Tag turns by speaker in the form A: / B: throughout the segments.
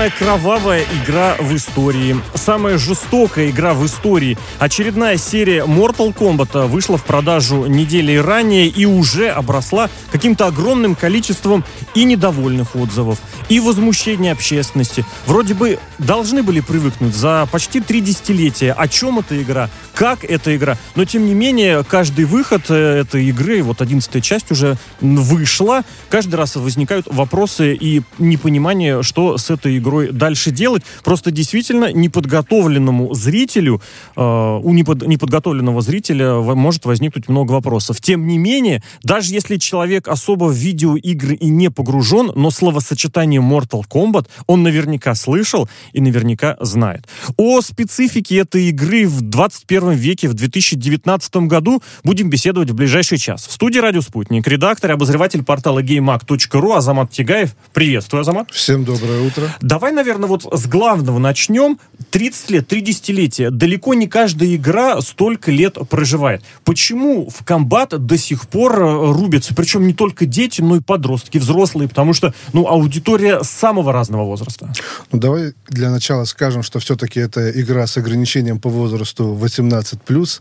A: Самая кровавая игра в истории, самая жестокая игра в истории. Очередная серия Mortal Kombat вышла в продажу недели ранее и уже обросла каким-то огромным количеством и недовольных отзывов, и возмущения общественности. Вроде бы должны были привыкнуть за почти три десятилетия, о чем эта игра, как эта игра. Но, тем не менее, каждый выход э, этой игры, вот одиннадцатая часть уже вышла, каждый раз возникают вопросы и непонимание, что с этой игрой дальше делать. Просто действительно неподготовленному зрителю, э, у непод, неподготовленного зрителя может возникнуть много вопросов. Тем не менее, даже если человек особо в видеоигры и не погружен, но словосочетание Mortal Kombat он наверняка слышал и наверняка знает. О специфике этой игры в 21 веке, в 2019 году будем беседовать в ближайший час. В студии «Радио Спутник» редактор и обозреватель портала GameMag.ru Азамат Тигаев. Приветствую, Азамат.
B: Всем доброе утро.
A: Давай, наверное, вот с главного начнем. 30 лет, три десятилетия. Далеко не каждая игра столько лет проживает. Почему в комбат до сих пор э, рубятся? Причем не только дети, но и подростки, взрослые, потому что, ну, аудитория самого разного возраста.
B: Ну, давай для начала скажем, что все-таки это игра с ограничением по возрасту 18+,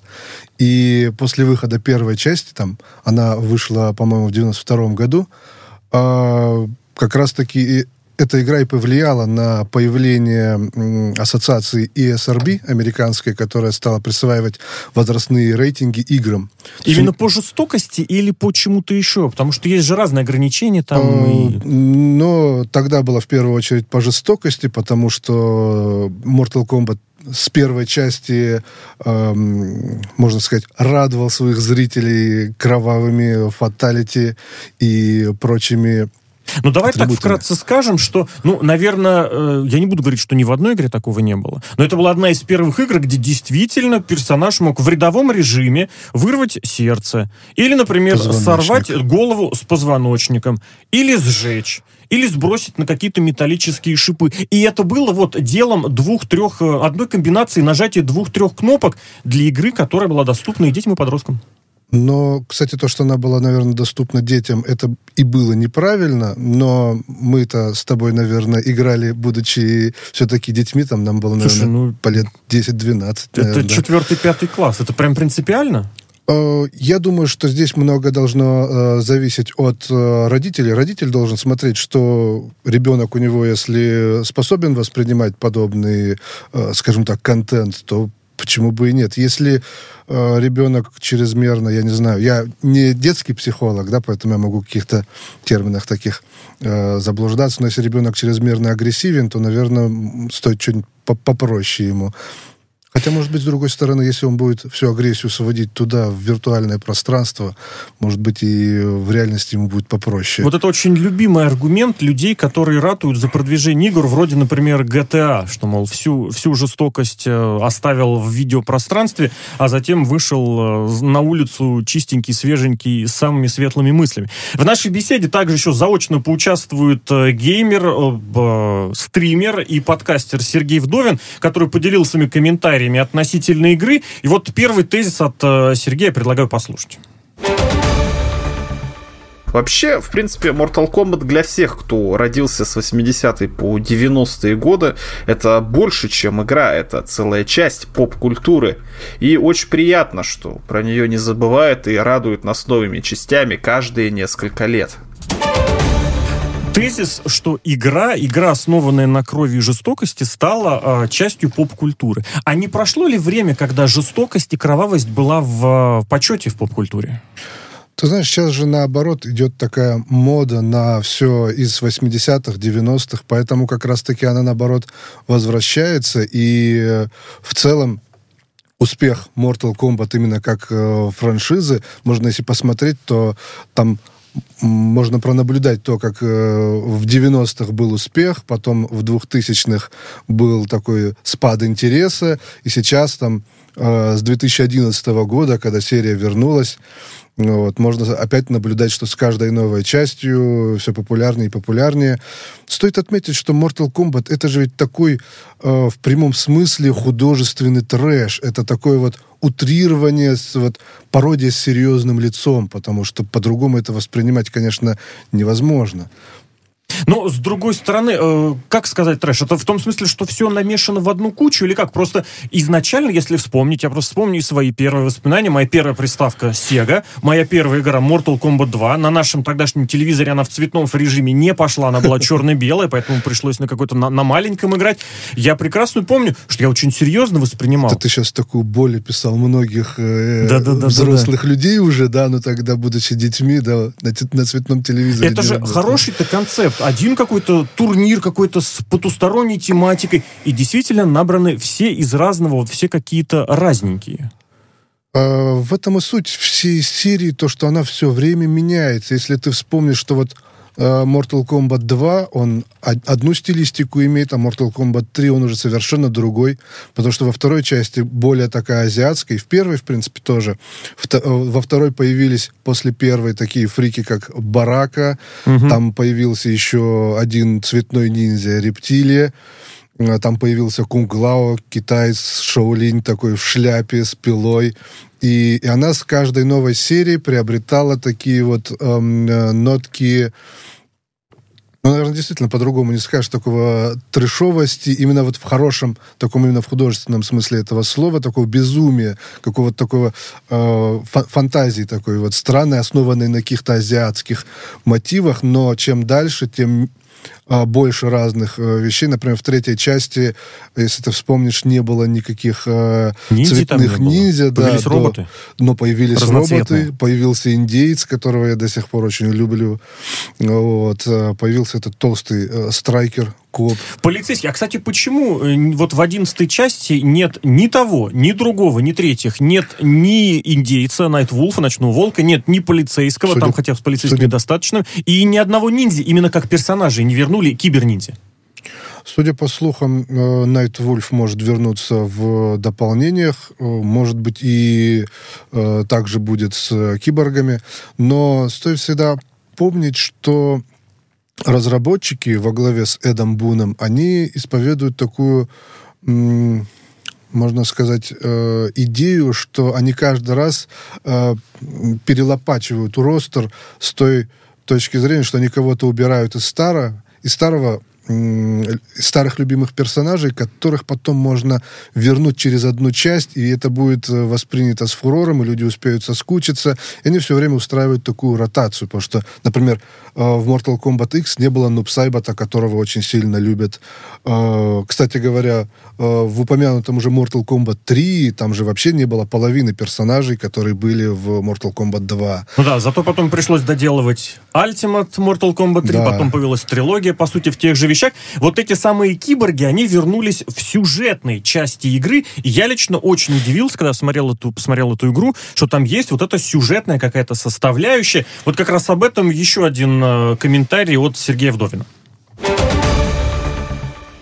B: и после выхода первой части, там, она вышла, по-моему, в 92 году, э, как раз-таки эта игра и повлияла на появление ассоциации ESRB американской, которая стала присваивать возрастные рейтинги играм.
A: Именно по жестокости или по чему-то еще? Потому что есть же разные ограничения там.
B: И... Но тогда было в первую очередь по жестокости, потому что Mortal Kombat с первой части, эм, можно сказать, радовал своих зрителей кровавыми фаталити и прочими
A: ну, давай так вкратце скажем, что, ну, наверное, э, я не буду говорить, что ни в одной игре такого не было, но это была одна из первых игр, где действительно персонаж мог в рядовом режиме вырвать сердце, или, например, сорвать голову с позвоночником, или сжечь или сбросить на какие-то металлические шипы. И это было вот делом двух-трех, э, одной комбинации нажатия двух-трех кнопок для игры, которая была доступна и детям, и подросткам.
B: Но, кстати, то, что она была, наверное, доступна детям, это и было неправильно, но мы-то с тобой, наверное, играли, будучи все-таки детьми, там нам было, наверное, Слушай, ну, по лет 10-12.
A: Это четвертый-пятый класс, это прям принципиально?
B: Э, я думаю, что здесь много должно э, зависеть от э, родителей. Родитель должен смотреть, что ребенок у него, если способен воспринимать подобный, э, скажем так, контент, то почему бы и нет? Если э, ребенок чрезмерно, я не знаю, я не детский психолог, да, поэтому я могу в каких-то терминах таких э, заблуждаться, но если ребенок чрезмерно агрессивен, то, наверное, стоит что-нибудь попроще ему. Хотя, может быть, с другой стороны, если он будет всю агрессию сводить туда, в виртуальное пространство, может быть, и в реальности ему будет попроще.
A: Вот это очень любимый аргумент людей, которые ратуют за продвижение игр, вроде, например, GTA, что, мол, всю, всю жестокость э, оставил в видеопространстве, а затем вышел э, на улицу чистенький, свеженький, с самыми светлыми мыслями. В нашей беседе также еще заочно поучаствует э, геймер, стример и подкастер Сергей Вдовин, который поделился комментариями комментариями относительно игры. И вот первый тезис от э, Сергея предлагаю послушать.
C: Вообще, в принципе, Mortal Kombat для всех, кто родился с 80-е по 90-е годы, это больше, чем игра, это целая часть поп-культуры. И очень приятно, что про нее не забывают и радуют нас новыми частями каждые несколько лет
A: тезис, что игра, игра, основанная на крови и жестокости, стала э, частью поп-культуры. А не прошло ли время, когда жестокость и кровавость была в, в почете в поп-культуре?
B: Ты знаешь, сейчас же наоборот идет такая мода на все из 80-х, 90-х, поэтому как раз-таки она наоборот возвращается, и э, в целом успех Mortal Kombat именно как э, франшизы, можно если посмотреть, то там можно пронаблюдать то, как э, в 90-х был успех, потом в 2000-х был такой спад интереса, и сейчас там э, с 2011 года, когда серия вернулась, ну вот, можно опять наблюдать, что с каждой новой частью все популярнее и популярнее. Стоит отметить, что Mortal Kombat это же ведь такой э, в прямом смысле художественный трэш. Это такое вот утрирование, вот, пародия с серьезным лицом, потому что по-другому это воспринимать, конечно, невозможно.
A: Но, с другой стороны, э, как сказать трэш? Это в том смысле, что все намешано в одну кучу или как? Просто изначально, если вспомнить, я просто вспомню свои первые воспоминания. Моя первая приставка Sega, моя первая игра Mortal Kombat 2. На нашем тогдашнем телевизоре она в цветном режиме не пошла, она была черно-белая, поэтому пришлось на какой-то на, на маленьком играть. Я прекрасно помню, что я очень серьезно воспринимал.
B: Это ты сейчас такую боль описал многих э, да, да, да, взрослых да, да. людей уже, да, но тогда, будучи детьми, да, на, на цветном телевизоре.
A: Это же работало. хороший-то концепт. Один какой-то турнир какой-то с потусторонней тематикой. И действительно набраны все из разного, вот все какие-то разненькие.
B: А, в этом и суть всей серии, то, что она все время меняется. Если ты вспомнишь, что вот Mortal Kombat 2, он одну стилистику имеет, а Mortal Kombat 3 он уже совершенно другой, потому что во второй части более такая азиатская, и в первой, в принципе, тоже. Э, во второй появились после первой такие фрики, как Барака, угу. там появился еще один цветной ниндзя, Рептилия, э, там появился Кунг Лао, китаец Шаолинь такой в шляпе с пилой. И, и она с каждой новой серии приобретала такие вот эм, нотки. Ну, наверное, действительно по-другому не скажешь такого трешовости, именно вот в хорошем, таком именно в художественном смысле этого слова, такого безумия, какого-то такого э, фантазии такой вот странной, основанной на каких-то азиатских мотивах, но чем дальше, тем больше разных э, вещей. Например, в третьей части, если ты вспомнишь, не было никаких э, ниндзя цветных ниндзя.
A: Появились да, роботы.
B: До, но появились роботы, появился индейец, которого я до сих пор очень люблю. Вот, э, появился этот толстый страйкер, коп.
A: Полицейский. А, кстати, почему вот в одиннадцатой части нет ни того, ни другого, ни третьих, нет ни индейца, Найтвулфа, Ночного Волка, нет ни полицейского, судя, там хотя бы с полицейским судя... достаточно, и ни одного ниндзя, именно как персонажей, не вернули вернули киберниндзя?
B: Судя по слухам, Найт Вульф может вернуться в дополнениях, э, может быть, и э, также будет с киборгами, но стоит всегда помнить, что разработчики во главе с Эдом Буном, они исповедуют такую, можно сказать, э, идею, что они каждый раз перелопачивают ростер с той точки зрения, что они кого-то убирают из старого, из старого старых любимых персонажей, которых потом можно вернуть через одну часть, и это будет э, воспринято с фурором, и люди успеют соскучиться. И они все время устраивают такую ротацию, потому что, например, э, в Mortal Kombat X не было Нубсайбата, которого очень сильно любят. Э, кстати говоря, в упомянутом уже Mortal Kombat 3 там же вообще не было половины персонажей, которые были в Mortal Kombat 2.
A: Ну да, зато потом пришлось доделывать Ultimate Mortal Kombat 3, да. потом появилась трилогия, по сути, в тех же вещах. Вот эти самые киборги, они вернулись в сюжетной части игры. И я лично очень удивился, когда смотрел эту, посмотрел эту игру, что там есть вот эта сюжетная какая-то составляющая. Вот как раз об этом еще один э, комментарий от Сергея Вдовина.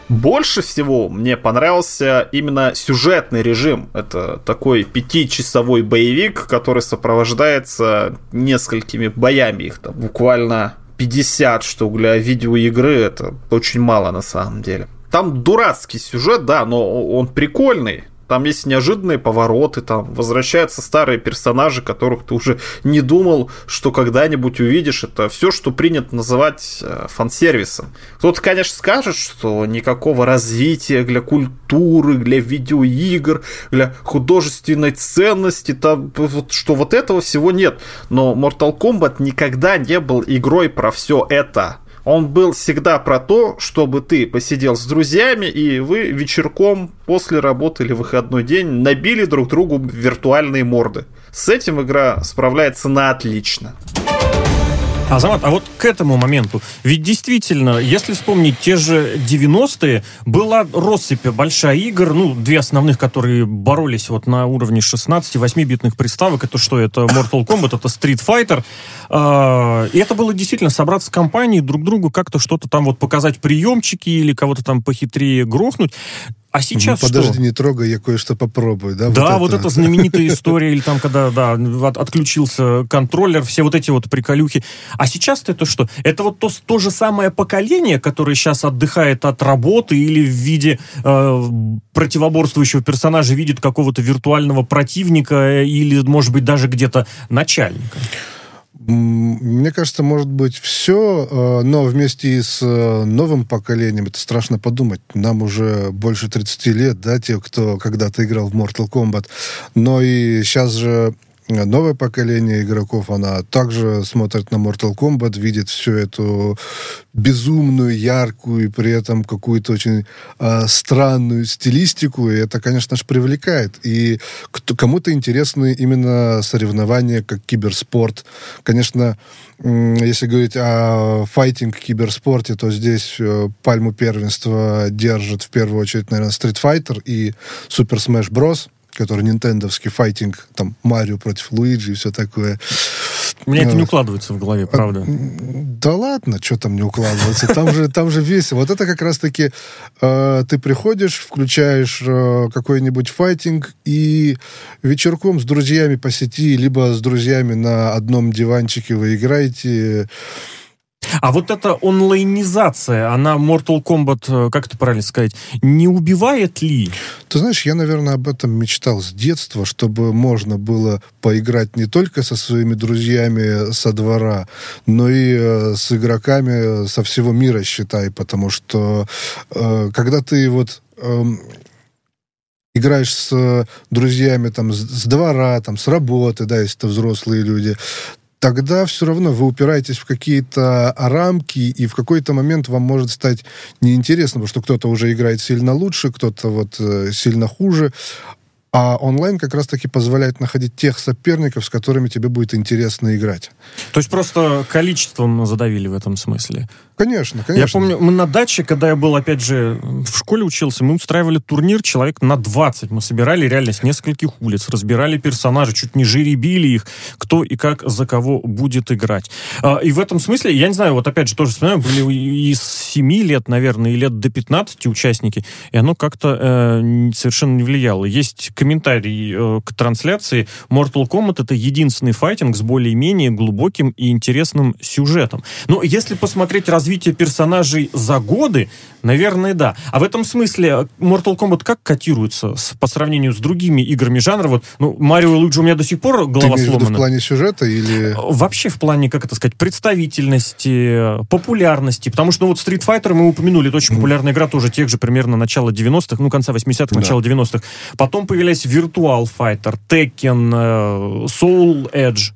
C: Больше всего мне понравился именно сюжетный режим. Это такой пятичасовой боевик, который сопровождается несколькими боями. Их там буквально 50 штук для видеоигры. Это очень мало на самом деле. Там дурацкий сюжет, да, но он прикольный. Там есть неожиданные повороты, там возвращаются старые персонажи, которых ты уже не думал, что когда-нибудь увидишь. Это все, что принято называть э, фан-сервисом. Кто-то, конечно, скажет, что никакого развития для культуры, для видеоигр, для художественной ценности, там, что вот этого всего нет. Но Mortal Kombat никогда не был игрой про все это он был всегда про то, чтобы ты посидел с друзьями, и вы вечерком после работы или выходной день набили друг другу виртуальные морды. С этим игра справляется на отлично.
A: Азамат, а вот к этому моменту, ведь действительно, если вспомнить те же 90-е, была россыпь большая игр, ну, две основных, которые боролись вот на уровне 16-8-битных приставок, это что, это Mortal Kombat, это Street Fighter, а, и это было действительно собраться с компанией, друг другу как-то что-то там вот показать приемчики или кого-то там похитрее грохнуть. А сейчас
B: подожди, что? не трогай, я кое-что попробую, да?
A: Да, вот, вот это. эта знаменитая история, или там, когда, да, от, отключился контроллер, все вот эти вот приколюхи. А сейчас это что? Это вот то, то же самое поколение, которое сейчас отдыхает от работы или в виде э, противоборствующего персонажа видит какого-то виртуального противника или, может быть, даже где-то начальника?
B: Мне кажется, может быть все, э, но вместе с э, новым поколением это страшно подумать. Нам уже больше 30 лет, да, те, кто когда-то играл в Mortal Kombat. Но и сейчас же новое поколение игроков, она также смотрит на Mortal Kombat, видит всю эту безумную, яркую и при этом какую-то очень э, странную стилистику, и это, конечно же, привлекает. И кому-то интересны именно соревнования как киберспорт. Конечно, если говорить о файтинг-киберспорте, то здесь э, пальму первенства держит в первую очередь, наверное, Street Fighter и Super Smash Bros который нинтендовский файтинг, там, Марио против Луиджи и все такое.
A: У меня это не укладывается в голове, правда.
B: Да ладно, что там не укладывается. Там же, там же весело. Вот это как раз-таки э, ты приходишь, включаешь э, какой-нибудь файтинг и вечерком с друзьями по сети, либо с друзьями на одном диванчике вы играете
A: а вот эта онлайнизация, она Mortal Kombat, э, как это правильно сказать, не убивает ли?
B: Ты знаешь, я, наверное, об этом мечтал с детства, чтобы можно было поиграть не только со своими друзьями со двора, но и э, с игроками со всего мира, считай, потому что э, когда ты вот э, играешь с друзьями там с двора, там с работы, да, если это взрослые люди, тогда все равно вы упираетесь в какие-то рамки, и в какой-то момент вам может стать неинтересно, потому что кто-то уже играет сильно лучше, кто-то вот э, сильно хуже, а онлайн как раз-таки позволяет находить тех соперников, с которыми тебе будет интересно играть.
A: То есть просто количеством задавили в этом смысле?
B: Конечно, конечно.
A: Я помню, мы на даче, когда я был, опять же, в школе учился, мы устраивали турнир человек на 20. Мы собирали реально с нескольких улиц, разбирали персонажей, чуть не жеребили их, кто и как за кого будет играть. А, и в этом смысле, я не знаю, вот опять же тоже вспоминаю, были из 7 лет, наверное, и лет до 15 участники, и оно как-то э, совершенно не влияло. Есть комментарий э, к трансляции. Mortal Kombat это единственный файтинг с более-менее глубоким и интересным сюжетом. Но если посмотреть раз развитие персонажей за годы, наверное, да. А в этом смысле э, Mortal Kombat как котируется с, по сравнению с другими играми жанра? Вот, ну, Марио и Луиджи у меня до сих пор голова Ты сломана.
B: в плане сюжета или...
A: Э, вообще в плане, как это сказать, представительности, популярности. Потому что ну, вот Street Fighter мы упомянули, это очень mm. популярная игра, тоже тех же примерно начала 90-х, ну, конца 80-х, да. начала 90-х. Потом появились Virtual Fighter, Tekken, э, Soul Edge.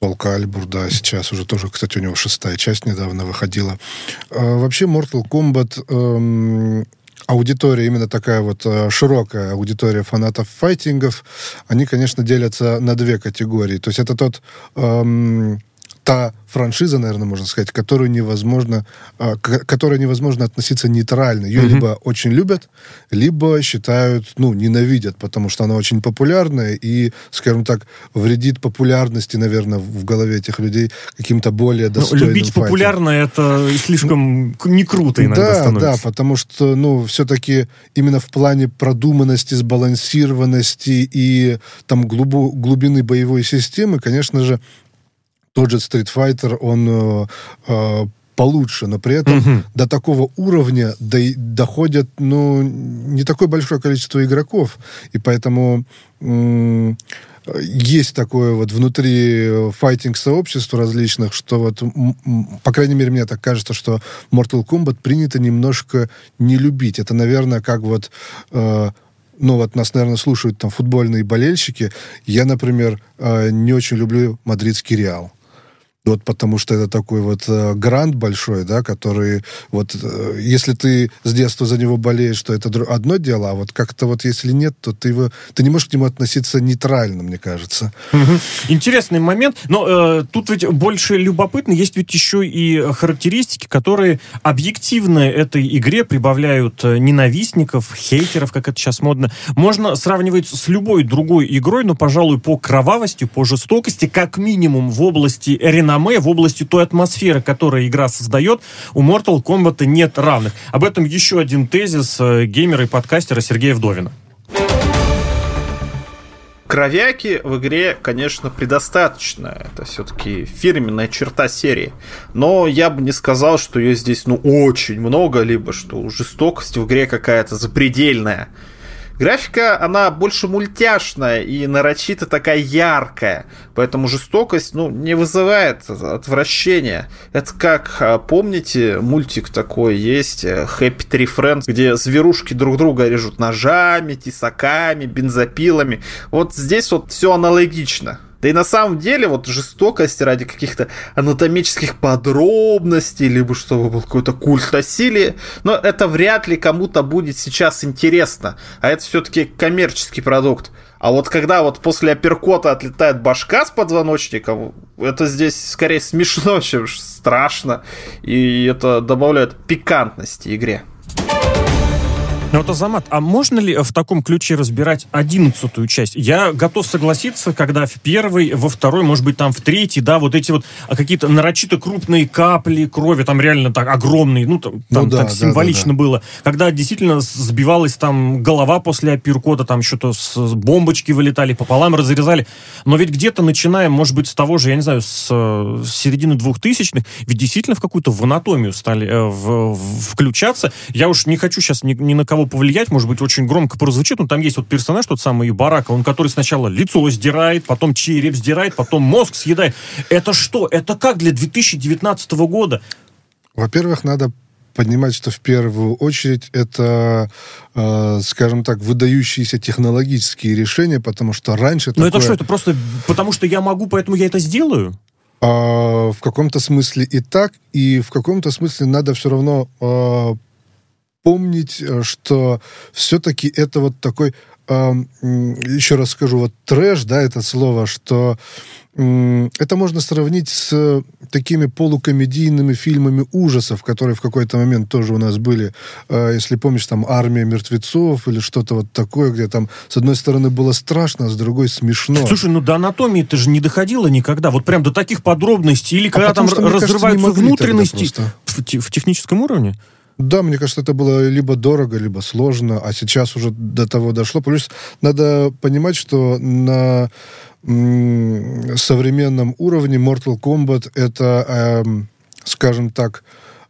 B: Пол Калибур, да, сейчас уже тоже, кстати, у него шестая часть недавно выходила. А, вообще, Mortal Kombat эм, аудитория, именно такая вот э, широкая аудитория фанатов файтингов, они, конечно, делятся на две категории. То есть это тот эм, та франшиза, наверное, можно сказать, которую невозможно, а, к которой невозможно относиться нейтрально. Ее mm-hmm. либо очень любят, либо считают, ну, ненавидят, потому что она очень популярная и, скажем так, вредит популярности, наверное, в голове этих людей каким-то более ну, достойным
A: ну, Любить файтом. популярно это слишком не круто иногда
B: да,
A: становится.
B: Да, потому что, ну, все-таки именно в плане продуманности, сбалансированности и там глубо, глубины боевой системы, конечно же, тот же Street Fighter, он э, э, получше, но при этом угу. до такого уровня до, доходят, ну, не такое большое количество игроков, и поэтому м- есть такое вот внутри файтинг-сообществ различных, что вот, по крайней мере, мне так кажется, что Mortal Kombat принято немножко не любить. Это, наверное, как вот... Э, ну вот нас, наверное, слушают там футбольные болельщики. Я, например, э, не очень люблю мадридский Реал. Вот потому что это такой вот э, грант большой, да, который вот э, если ты с детства за него болеешь, то это одно дело, а вот как-то вот если нет, то ты его ты не можешь к нему относиться нейтрально, мне кажется.
A: Интересный момент, но э, тут ведь больше любопытно, есть ведь еще и характеристики, которые объективно этой игре прибавляют э, ненавистников, хейтеров, как это сейчас модно. Можно сравнивать с любой другой игрой, но, пожалуй, по кровавости, по жестокости, как минимум в области реноме реноме в области той атмосферы, которую игра создает, у Mortal Kombat нет равных. Об этом еще один тезис э, геймера и подкастера Сергея Вдовина.
C: Кровяки в игре, конечно, предостаточно. Это все-таки фирменная черта серии. Но я бы не сказал, что ее здесь ну очень много, либо что жестокость в игре какая-то запредельная Графика, она больше мультяшная и нарочито такая яркая, поэтому жестокость, ну, не вызывает отвращения. Это как, а, помните, мультик такой есть, э, Happy Tree Friends, где зверушки друг друга режут ножами, тесаками, бензопилами. Вот здесь вот все аналогично. Да и на самом деле вот жестокость ради каких-то анатомических подробностей, либо чтобы был какой-то культ насилия, но это вряд ли кому-то будет сейчас интересно. А это все-таки коммерческий продукт. А вот когда вот после апперкота отлетает башка с позвоночником, это здесь скорее смешно, чем страшно. И это добавляет пикантности игре.
A: Ну вот, Азамат, а можно ли в таком ключе разбирать одиннадцатую часть? Я готов согласиться, когда в первой, во второй, может быть, там в третьей, да, вот эти вот а, какие-то нарочито крупные капли крови, там реально так огромные, ну, там, ну, да, так да, символично да, да. было. Когда действительно сбивалась там голова после апперкота, там что-то с бомбочки вылетали, пополам разрезали. Но ведь где-то начинаем, может быть, с того же, я не знаю, с, с середины двухтысячных, ведь действительно в какую-то в анатомию стали э, в, в, включаться. Я уж не хочу сейчас ни, ни на кого кого повлиять, может быть, очень громко прозвучит, но там есть вот персонаж, тот самый Барака, он который сначала лицо сдирает, потом череп сдирает, потом мозг съедает. Это что? Это как для 2019 года?
B: Во-первых, надо понимать, что в первую очередь это, э, скажем так, выдающиеся технологические решения, потому что раньше...
A: Но такое... это что, это просто потому что я могу, поэтому я это сделаю?
B: А, в каком-то смысле и так, и в каком-то смысле надо все равно а, помнить, э, что все-таки это вот такой, э, еще раз скажу, вот трэш, да, это слово, что э, это можно сравнить с такими полукомедийными фильмами ужасов, которые в какой-то момент тоже у нас были. Э, если помнишь, там «Армия мертвецов» или что-то вот такое, где там с одной стороны было страшно, а с другой смешно.
A: Слушай, ну до анатомии ты же не доходила никогда, вот прям до таких подробностей, или а когда там что, разрываются кажется, внутренности в, в техническом уровне?
B: Да, мне кажется, это было либо дорого, либо сложно, а сейчас уже до того дошло. Плюс надо понимать, что на современном уровне Mortal Kombat это, э, скажем так,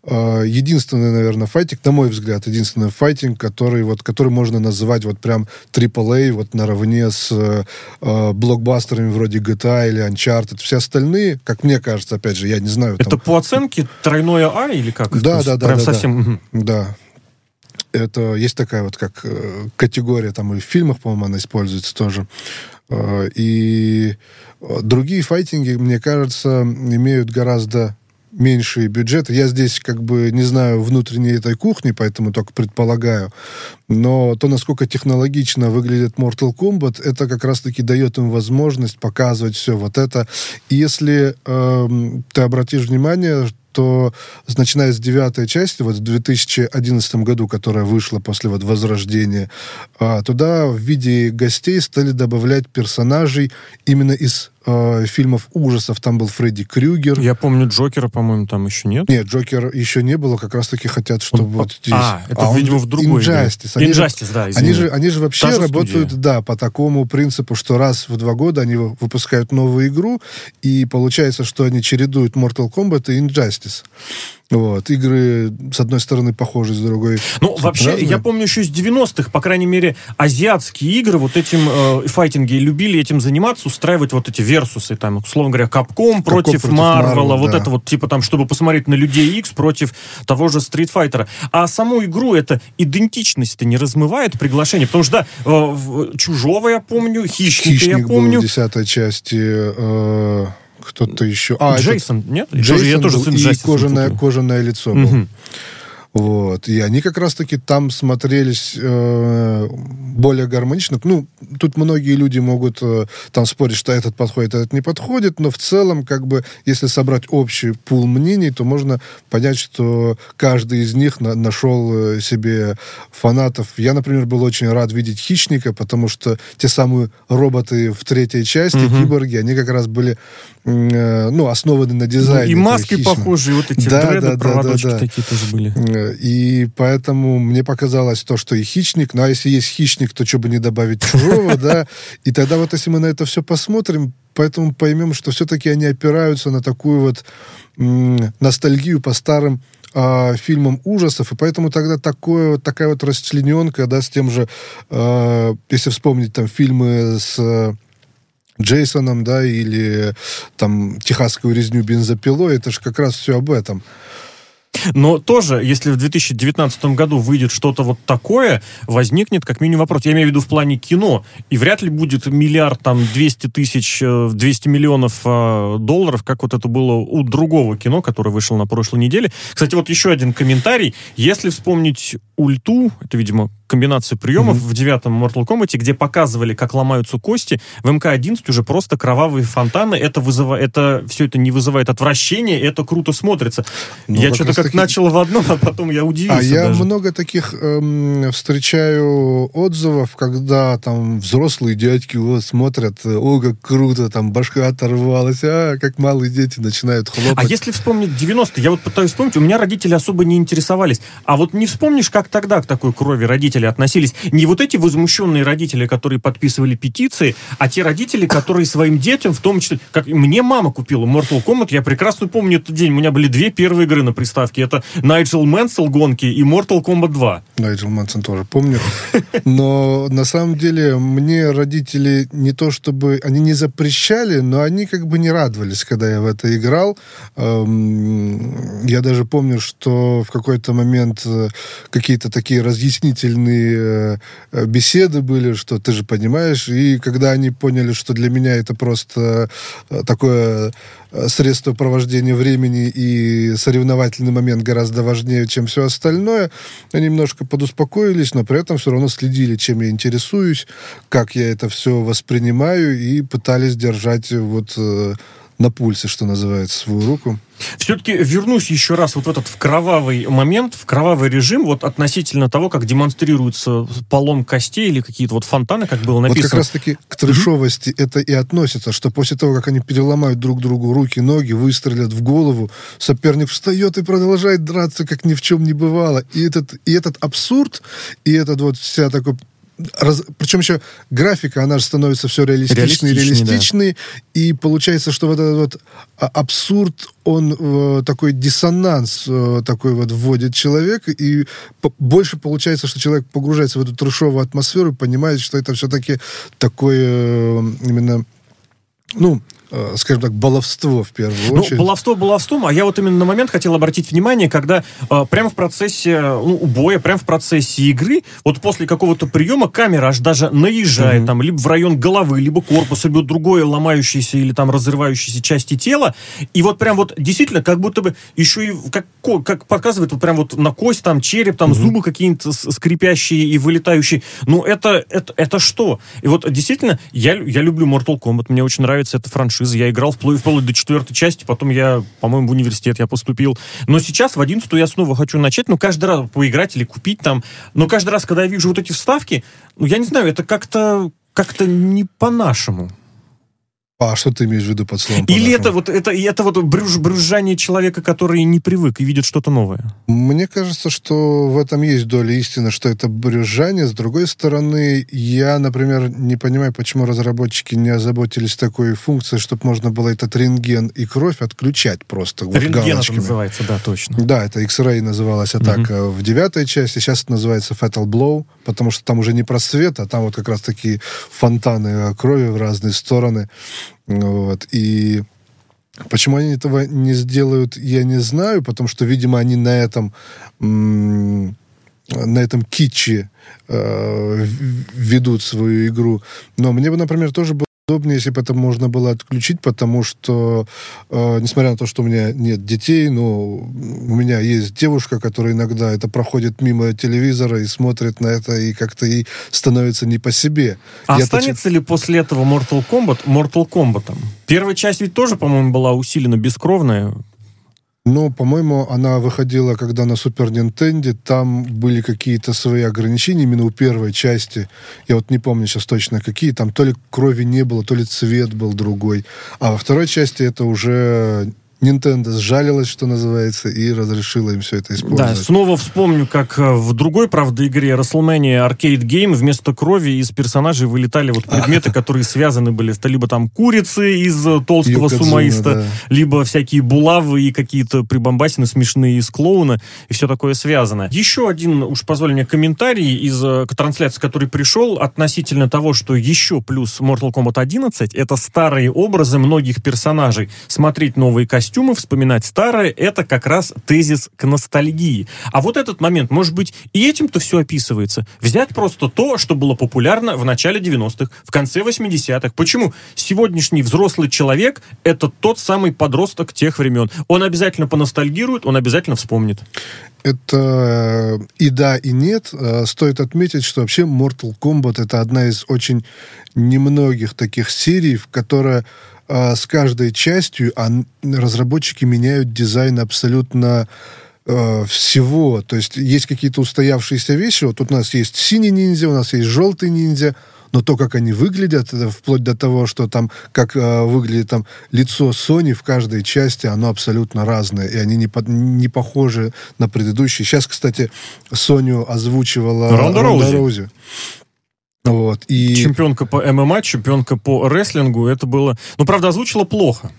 B: единственный, наверное, файтинг, на мой взгляд, единственный файтинг, который, вот, который можно называть вот прям AAA, вот наравне с э, блокбастерами вроде GTA или Uncharted. Все остальные, как мне кажется, опять же, я не знаю.
A: Это там... по оценке тройное А или как?
B: Да, да, да.
A: Прям
B: да,
A: совсем...
B: Да. да. Это есть такая вот как э, категория, там и в фильмах, по-моему, она используется тоже. Э, и другие файтинги, мне кажется, имеют гораздо меньшие бюджеты. Я здесь как бы не знаю внутренней этой кухни, поэтому только предполагаю. Но то, насколько технологично выглядит Mortal Kombat, это как раз-таки дает им возможность показывать все вот это. И если э, ты обратишь внимание, то начиная с девятой части, вот в 2011 году, которая вышла после вот Возрождения, а, туда в виде гостей стали добавлять персонажей именно из э, фильмов ужасов. Там был Фредди Крюгер.
A: Я помню Джокера, по-моему, там еще нет.
B: Нет, Джокер еще не было. Как раз-таки хотят, чтобы он, вот здесь...
A: А, это, а видимо, в другой
B: Injustice.
A: Они Injustice,
B: же,
A: да,
B: Они же, они же вообще работают, студия. да, по такому принципу, что раз в два года они выпускают новую игру, и получается, что они чередуют Mortal Kombat и Injustice. Вот. Игры, с одной стороны, похожи, с другой...
A: Ну, вообще, разные. я помню еще с 90-х, по крайней мере, азиатские игры вот этим э, файтинги любили этим заниматься, устраивать вот эти версусы, там, условно говоря, Капком против, Марвела, вот да. это вот, типа там, чтобы посмотреть на Людей X против того же Стритфайтера. А саму игру это идентичность-то не размывает приглашение? Потому что, да, э, Чужого я помню, Хищника
B: Хищник
A: я помню.
B: был в десятой части... Э кто-то еще.
A: А, Джейсон, этот... нет?
B: Джейсон я тоже сын и кожаное, кожаное лицо угу. Вот. И они как раз-таки там смотрелись э, более гармонично. Ну, тут многие люди могут э, там спорить, что этот подходит, этот не подходит, но в целом, как бы, если собрать общий пул мнений, то можно понять, что каждый из них на нашел э, себе фанатов. Я, например, был очень рад видеть Хищника, потому что те самые роботы в третьей части, угу. киборги, они как раз были ну, основаны на дизайне. Ну,
A: и маски похожие, вот эти да, дреды, да, проводочки да, да, такие тоже были.
B: Э, и поэтому мне показалось то, что и хищник, ну а если есть хищник, то что бы не добавить чужого, да? И тогда вот если мы на это все посмотрим, поэтому поймем, что все-таки они опираются на такую вот ностальгию по старым э, фильмом ужасов, и поэтому тогда такое, такая вот расчлененка, да, с тем же, э, если вспомнить там фильмы с Джейсоном, да, или там техасскую резню бензопилой, это же как раз все об этом.
A: Но тоже, если в 2019 году выйдет что-то вот такое, возникнет как минимум вопрос. Я имею в виду в плане кино. И вряд ли будет миллиард, там, 200 тысяч, 200 э, миллионов э, долларов, как вот это было у другого кино, которое вышло на прошлой неделе. Кстати, вот еще один комментарий. Если вспомнить ульту, это, видимо, комбинацию приемов mm-hmm. в девятом Mortal Kombat, где показывали, как ломаются кости, в МК-11 уже просто кровавые фонтаны. Это, вызывает, это все это не вызывает отвращения, это круто смотрится. Ну, я что-то как таки... начал в одном, а потом я удивился. А
B: я много таких эм, встречаю отзывов, когда там взрослые дядьки вот, смотрят, о, как круто, там башка оторвалась, а, как малые дети начинают хлопать.
A: А если вспомнить 90-е, я вот пытаюсь вспомнить, у меня родители особо не интересовались. А вот не вспомнишь, как тогда к такой крови родители родители относились. Не вот эти возмущенные родители, которые подписывали петиции, а те родители, которые своим детям, в том числе, как мне мама купила Mortal Kombat, я прекрасно помню этот день. У меня были две первые игры на приставке. Это Найджел Мэнсел гонки и Mortal Kombat 2.
B: Найджел Мэнсон тоже помню. Но на самом деле мне родители не то чтобы... Они не запрещали, но они как бы не радовались, когда я в это играл. Эм, я даже помню, что в какой-то момент э, какие-то такие разъяснительные э, беседы были, что ты же понимаешь. И когда они поняли, что для меня это просто э, такое средство провождения времени и соревновательный момент гораздо важнее, чем все остальное, они немножко подуспокоились, но при этом все равно следили, чем я интересуюсь, как я это все воспринимаю, и пытались держать вот на пульсе, что называется, свою руку.
A: Все-таки вернусь еще раз вот в этот в кровавый момент, в кровавый режим, вот относительно того, как демонстрируется полом костей или какие-то вот фонтаны, как было написано.
B: Вот как раз-таки к трешовости mm-hmm. это и относится, что после того, как они переломают друг другу руки, ноги, выстрелят в голову, соперник встает и продолжает драться, как ни в чем не бывало. И этот, и этот абсурд, и этот вот вся такой раз, причем еще графика, она же становится все реалистичнее, реалистичнее, да. и получается, что вот этот вот а, абсурд, он э, такой диссонанс э, такой вот вводит человека, и больше получается, что человек погружается в эту трешовую атмосферу и понимает, что это все-таки такое э, именно ну, скажем так, баловство в первую ну, очередь.
A: баловство баловством, а я вот именно на момент хотел обратить внимание, когда э, прямо в процессе ну, боя, прямо в процессе игры, вот после какого-то приема камера аж даже наезжает mm-hmm. там либо в район головы, либо корпуса, либо другое ломающееся или там разрывающееся части тела, и вот прям вот действительно как будто бы еще и как, как показывает вот прям вот на кость, там череп, там mm-hmm. зубы какие-то скрипящие и вылетающие. Ну это, это, это что? И вот действительно, я, я люблю Mortal Kombat, мне очень нравится эта франшиза франшизы. Я играл вплоть, вплоть до четвертой части, потом я, по-моему, в университет я поступил. Но сейчас в одиннадцатую я снова хочу начать, ну, каждый раз поиграть или купить там. Но каждый раз, когда я вижу вот эти вставки, ну, я не знаю, это как-то как-то не по-нашему.
B: А что ты имеешь в виду под словом?
A: Или это вот, это, это вот брюж, брюзжание человека, который не привык и видит что-то новое?
B: Мне кажется, что в этом есть доля истины, что это брюзжание. С другой стороны, я, например, не понимаю, почему разработчики не озаботились такой функцией, чтобы можно было этот рентген и кровь отключать просто.
A: Вот рентген это называется, да, точно.
B: Да, это X-Ray называлась атака mm-hmm. в девятой части. Сейчас это называется Fatal Blow, потому что там уже не просвет, а там вот как раз такие фонтаны крови в разные стороны. Вот. И почему они этого не сделают, я не знаю, потому что, видимо, они на этом на этом китче э, ведут свою игру. Но мне бы, например, тоже было удобнее, если бы это можно было отключить, потому что, э, несмотря на то, что у меня нет детей, но у меня есть девушка, которая иногда это проходит мимо телевизора и смотрит на это, и как-то ей становится не по себе.
A: А Я останется тач... ли после этого Mortal Kombat Mortal Kombat? Первая часть ведь тоже, по-моему, была усилена бескровная.
B: Ну, по-моему, она выходила, когда на Супер Нинтенде, там были какие-то свои ограничения именно у первой части. Я вот не помню сейчас точно какие. Там то ли крови не было, то ли цвет был другой. А во второй части это уже Nintendo сжалилась, что называется, и разрешила им все это использовать.
A: Да, снова вспомню, как э, в другой, правда, игре WrestleMania Arcade Game вместо крови из персонажей вылетали вот предметы, которые связаны были. Это либо там курицы из э, толстого сумаиста,
B: да.
A: либо всякие булавы и какие-то прибамбасины смешные из клоуна, и все такое связано. Еще один, уж позволь мне, комментарий из э, трансляции, который пришел относительно того, что еще плюс Mortal Kombat 11 это старые образы многих персонажей. Смотреть новые костюмы, вспоминать старые, это как раз тезис к ностальгии. А вот этот момент, может быть, и этим-то все описывается. Взять просто то, что было популярно в начале 90-х, в конце 80-х. Почему? Сегодняшний взрослый человек — это тот самый подросток тех времен. Он обязательно поностальгирует, он обязательно вспомнит.
B: Это э, и да, и нет. Э, Стоит отметить, что вообще Mortal Kombat это одна из очень немногих таких серий, в которой с каждой частью разработчики меняют дизайн абсолютно э, всего. То есть есть какие-то устоявшиеся вещи. Вот тут у нас есть синий ниндзя, у нас есть желтый ниндзя, но то, как они выглядят, это вплоть до того, что там, как э, выглядит там лицо Сони в каждой части, оно абсолютно разное, и они не, под- не похожи на предыдущие. Сейчас, кстати, Соню озвучивала
A: Ронда Роузи.
B: Роузи. Вот, и...
A: Чемпионка по ММА, чемпионка по рестлингу, это было... Ну, правда, озвучила плохо.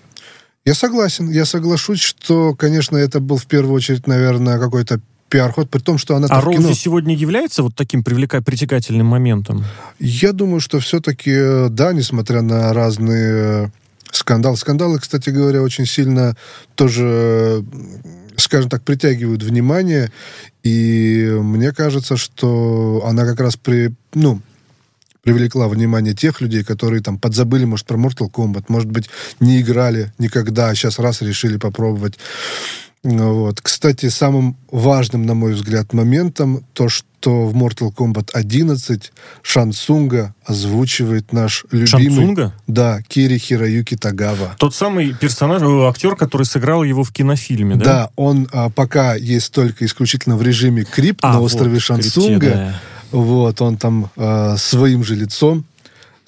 B: Я согласен, я соглашусь, что, конечно, это был в первую очередь, наверное, какой-то пиар-ход, при том, что она
A: А
B: в кино.
A: Роузи сегодня является вот таким привлека... притягательным моментом?
B: Я думаю, что все-таки, э, да, несмотря на разные э, скандалы. Скандалы, кстати говоря, очень сильно тоже, э, скажем так, притягивают внимание. И мне кажется, что она как раз при, ну, привлекла внимание тех людей, которые там подзабыли, может, про Mortal Kombat, может быть, не играли никогда, а сейчас раз решили попробовать. Вот. Кстати, самым важным, на мой взгляд, моментом то, что в Mortal Kombat 11 Шансунга озвучивает наш любимый...
A: Шансунга?
B: Да, Кири Хироюки Тагава.
A: Тот самый персонаж, э, актер, который сыграл его в кинофильме, да?
B: Да, он а, пока есть только исключительно в режиме крип
A: А,
B: на
A: вот,
B: острове
A: в крипте,
B: Шансунга.
A: да.
B: Вот, он там а, своим же лицом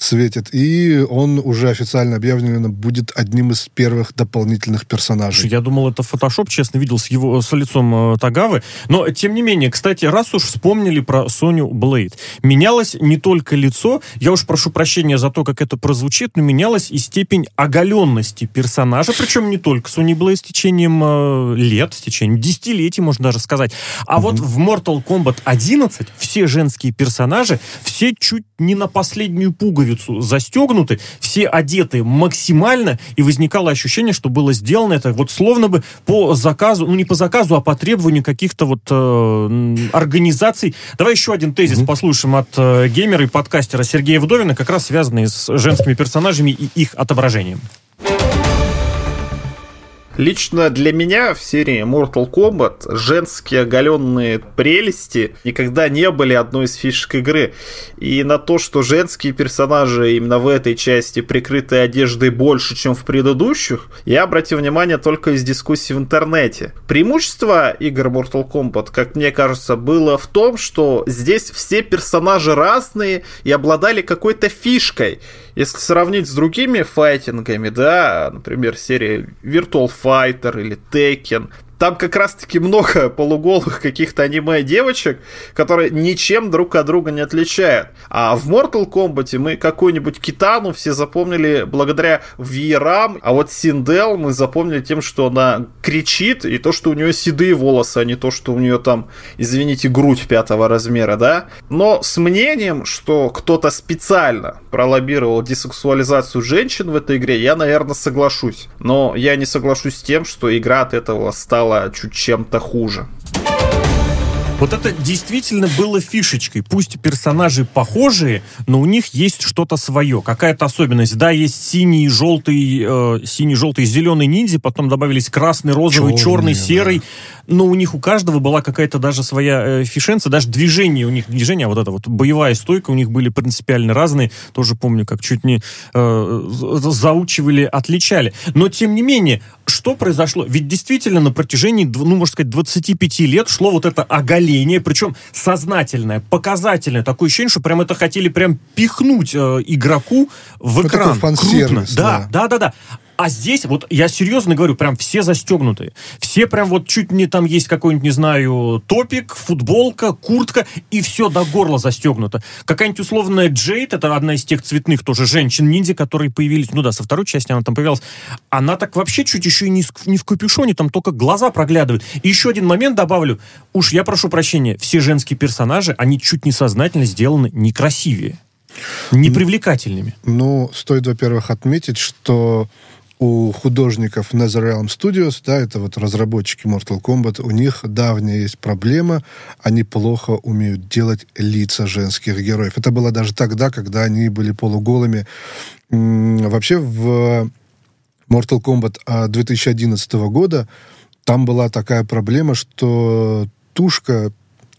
B: светит. И он уже официально объявлено будет одним из первых дополнительных персонажей.
A: Я думал, это фотошоп, честно, видел с его с лицом э, Тагавы. Но, тем не менее, кстати, раз уж вспомнили про Соню Блейд, менялось не только лицо, я уж прошу прощения за то, как это прозвучит, но менялась и степень оголенности персонажа, причем не только Сони Блейд с течением э, лет, с течением десятилетий, можно даже сказать. А вот в Mortal Kombat 11 все женские персонажи, все чуть не на последнюю пуговицу застегнуты, все одеты максимально, и возникало ощущение, что было сделано это вот словно бы по заказу, ну не по заказу, а по требованию каких-то вот э, организаций. Давай еще один тезис послушаем от э, геймера и подкастера Сергея Вдовина, как раз связанный с женскими персонажами и их отображением.
C: Лично для меня в серии Mortal Kombat женские оголенные прелести никогда не были одной из фишек игры. И на то, что женские персонажи именно в этой части прикрыты одеждой больше, чем в предыдущих, я обратил внимание только из дискуссий в интернете. Преимущество игр Mortal Kombat, как мне кажется, было в том, что здесь все персонажи разные и обладали какой-то фишкой. Если сравнить с другими файтингами, да, например, серия Virtual Fighter или Tekken, там как раз-таки много полуголых каких-то аниме-девочек, которые ничем друг от друга не отличают. А в Mortal Kombat мы какую-нибудь Китану все запомнили благодаря VR, а вот Синдел мы запомнили тем, что она кричит, и то, что у нее седые волосы, а не то, что у нее там, извините, грудь пятого размера, да? Но с мнением, что кто-то специально пролоббировал десексуализацию женщин в этой игре, я, наверное, соглашусь. Но я не соглашусь с тем, что игра от этого стала чуть чем-то хуже.
A: Вот это действительно было фишечкой. Пусть персонажи похожие, но у них есть что-то свое, какая-то особенность. Да, есть синий, желтый, э, синий, желтый, зеленый ниндзя, потом добавились красный, розовый, черный,
B: Черные,
A: серый. Но у них у каждого была какая-то даже своя э, фишенция, даже движение у них, движение, а вот это вот боевая стойка у них были принципиально разные. Тоже помню, как чуть не э, за- заучивали, отличали. Но тем не менее, что произошло? Ведь действительно на протяжении, ну, можно сказать, 25 лет шло вот это оголение, причем сознательное, показательное. Такое ощущение, что прям это хотели прям пихнуть э, игроку в экран.
B: такой фан-сервис,
A: Крупно. Да, да, да, да. А здесь, вот я серьезно говорю, прям все застегнутые. Все прям вот чуть не там есть какой-нибудь, не знаю, топик, футболка, куртка, и все до горла застегнуто. Какая-нибудь условная Джейд, это одна из тех цветных тоже женщин-ниндзя, которые появились, ну да, со второй части она там появилась, она так вообще чуть еще и не, не в капюшоне, там только глаза проглядывают. И еще один момент добавлю. Уж я прошу прощения, все женские персонажи, они чуть не сознательно сделаны некрасивее непривлекательными.
B: Ну, стоит, во-первых, отметить, что у художников NetherRealm Studios, да, это вот разработчики Mortal Kombat, у них давняя есть проблема, они плохо умеют делать лица женских героев. Это было даже тогда, когда они были полуголыми. Вообще в Mortal Kombat 2011 а, года там была такая проблема, что тушка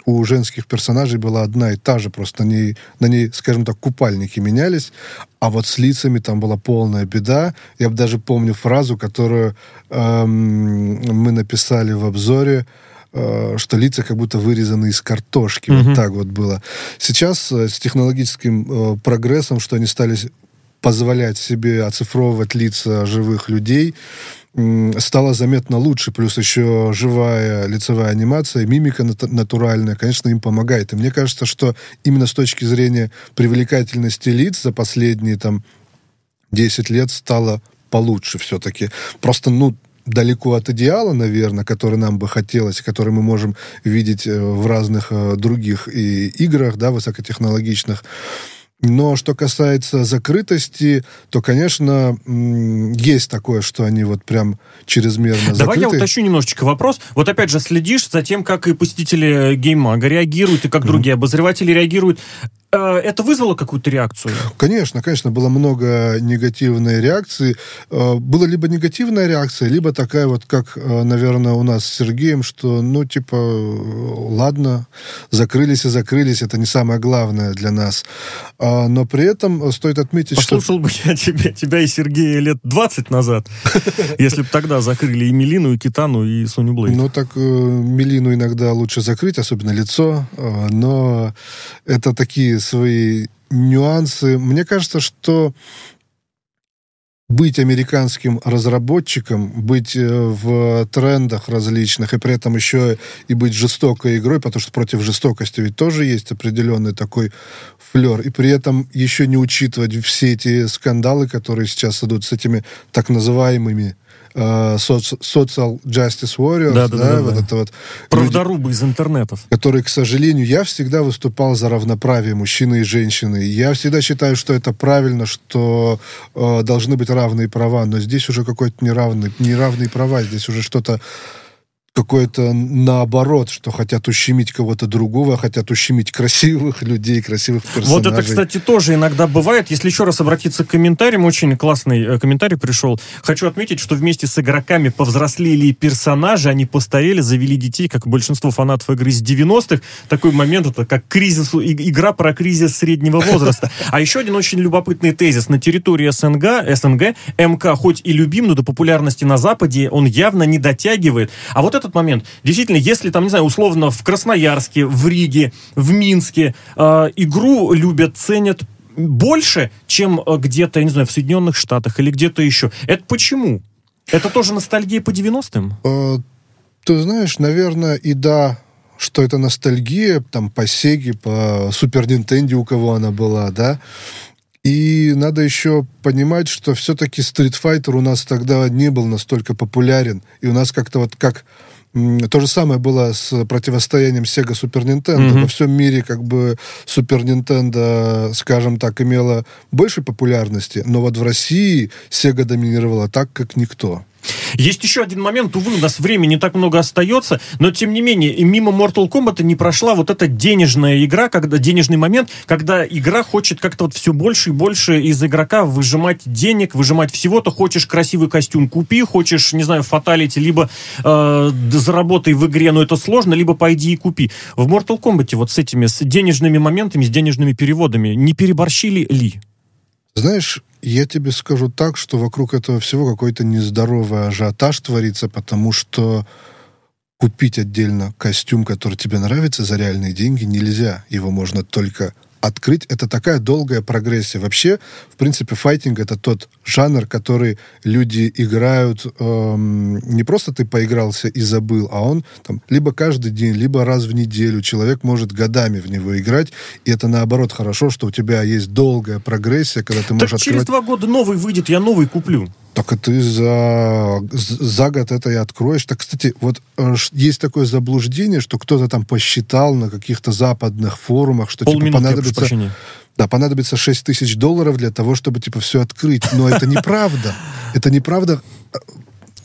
B: у женских персонажей была одна и та же, просто на ней, на ней, скажем так, купальники менялись, а вот с лицами там была полная беда. Я даже помню фразу, которую эм, мы написали в обзоре, э, что лица как будто вырезаны из картошки. Mm-hmm. Вот так вот было. Сейчас э, с технологическим э, прогрессом, что они стали позволять себе оцифровывать лица живых людей, стало заметно лучше, плюс еще живая лицевая анимация, мимика натуральная, конечно, им помогает. И мне кажется, что именно с точки зрения привлекательности лиц за последние там 10 лет стало получше все-таки. Просто, ну, далеко от идеала, наверное, который нам бы хотелось, который мы можем видеть э, в разных э, других и играх, да, высокотехнологичных. Но что касается закрытости, то, конечно, есть такое, что они вот прям чрезмерно
A: Давай
B: закрыты.
A: я уточню немножечко вопрос. Вот опять же, следишь за тем, как и посетители геймага реагируют, и как mm-hmm. другие обозреватели реагируют. Э, это вызвало какую-то реакцию?
B: Конечно, конечно, было много негативной реакции. Э, была либо негативная реакция, либо такая вот, как, э, наверное, у нас с Сергеем, что, ну, типа, ладно, закрылись и закрылись, это не самое главное для нас. А, но при этом стоит отметить,
A: Послушал что... бы я тебя, тебя и Сергея лет 20 назад, если бы тогда закрыли и Мелину, и Китану, и Соню Блейд.
B: Ну, так Мелину иногда лучше закрыть, особенно лицо, но это такие свои нюансы. Мне кажется, что быть американским разработчиком, быть э, в трендах различных, и при этом еще и быть жестокой игрой, потому что против жестокости ведь тоже есть определенный такой флер, и при этом еще не учитывать все эти скандалы, которые сейчас идут с этими так называемыми Э, Social Justice Warriors, да, да, да, да, вот да. это вот
A: правдорубы люди, из интернетов,
B: которые, к сожалению, я всегда выступал за равноправие мужчины и женщины. Я всегда считаю, что это правильно, что э, должны быть равные права, но здесь уже какой-то неравный, неравные права, здесь уже что-то какое-то наоборот, что хотят ущемить кого-то другого, хотят ущемить красивых людей, красивых персонажей.
A: Вот это, кстати, тоже иногда бывает. Если еще раз обратиться к комментариям, очень классный э, комментарий пришел. Хочу отметить, что вместе с игроками повзрослели персонажи, они постарели, завели детей, как большинство фанатов игры из 90-х. Такой момент, это как кризис, игра про кризис среднего возраста. А еще один очень любопытный тезис. На территории СНГ, СНГ МК хоть и любим, но до популярности на Западе он явно не дотягивает. А вот это этот момент. Действительно, если там, не знаю, условно в Красноярске, в Риге, в Минске э, игру любят, ценят больше, чем э, где-то, я не знаю, в Соединенных Штатах или где-то еще. Это почему? Это тоже ностальгия по 90-м?
B: Э, ты знаешь, наверное, и да, что это ностальгия, там, по Сеге, по Супер Нинтенде, у кого она была, да. И надо еще понимать, что все-таки Street Fighter у нас тогда не был настолько популярен. И у нас как-то вот как то же самое было с противостоянием Sega Super Nintendo. Mm-hmm. Во всем мире как бы Super Nintendo, скажем так, имела больше популярности, но вот в России Sega доминировала так, как никто.
A: Есть еще один момент, увы, у нас времени не так много остается, но тем не менее, мимо Mortal Kombat не прошла вот эта денежная игра, когда денежный момент, когда игра хочет как-то вот все больше и больше из игрока выжимать денег, выжимать всего, то хочешь красивый костюм купи, хочешь, не знаю, фаталити, либо э, заработай в игре, но это сложно, либо пойди и купи. В Mortal Kombat вот с этими, с денежными моментами, с денежными переводами не переборщили ли?
B: Знаешь, я тебе скажу так, что вокруг этого всего какой-то нездоровый ажиотаж творится, потому что купить отдельно костюм, который тебе нравится, за реальные деньги нельзя. Его можно только открыть. Это такая долгая прогрессия. Вообще, в принципе, файтинг это тот жанр, который люди играют эм, не просто ты поигрался и забыл, а он там либо каждый день, либо раз в неделю. Человек может годами в него играть, и это наоборот хорошо, что у тебя есть долгая прогрессия, когда ты можешь
A: Так
B: открывать...
A: через два года новый выйдет, я новый куплю.
B: Так и ты за, за год это и откроешь. Так, кстати, вот э, есть такое заблуждение, что кто-то там посчитал на каких-то западных форумах, что типа
A: Полминутки, я прошу
B: понадобится, да, понадобится 6 тысяч долларов для того, чтобы типа все открыть. Но это неправда. Это неправда, э,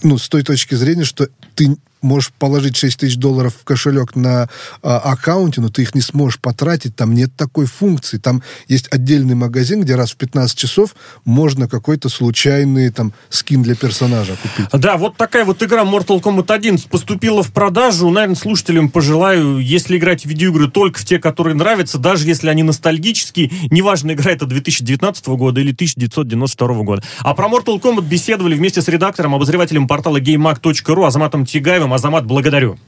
B: ну, с той точки зрения, что ты можешь положить 6 тысяч долларов в кошелек на а, аккаунте, но ты их не сможешь потратить, там нет такой функции. Там есть отдельный магазин, где раз в 15 часов можно какой-то случайный там скин для персонажа купить.
A: Да, вот такая вот игра Mortal Kombat 11 поступила в продажу. Наверное, слушателям пожелаю, если играть в видеоигры только в те, которые нравятся, даже если они ностальгические, неважно, игра это 2019 года или 1992 года. А про Mortal Kombat беседовали вместе с редактором, обозревателем портала GameMag.ru Азаматом Тигаевым. Азамат, благодарю.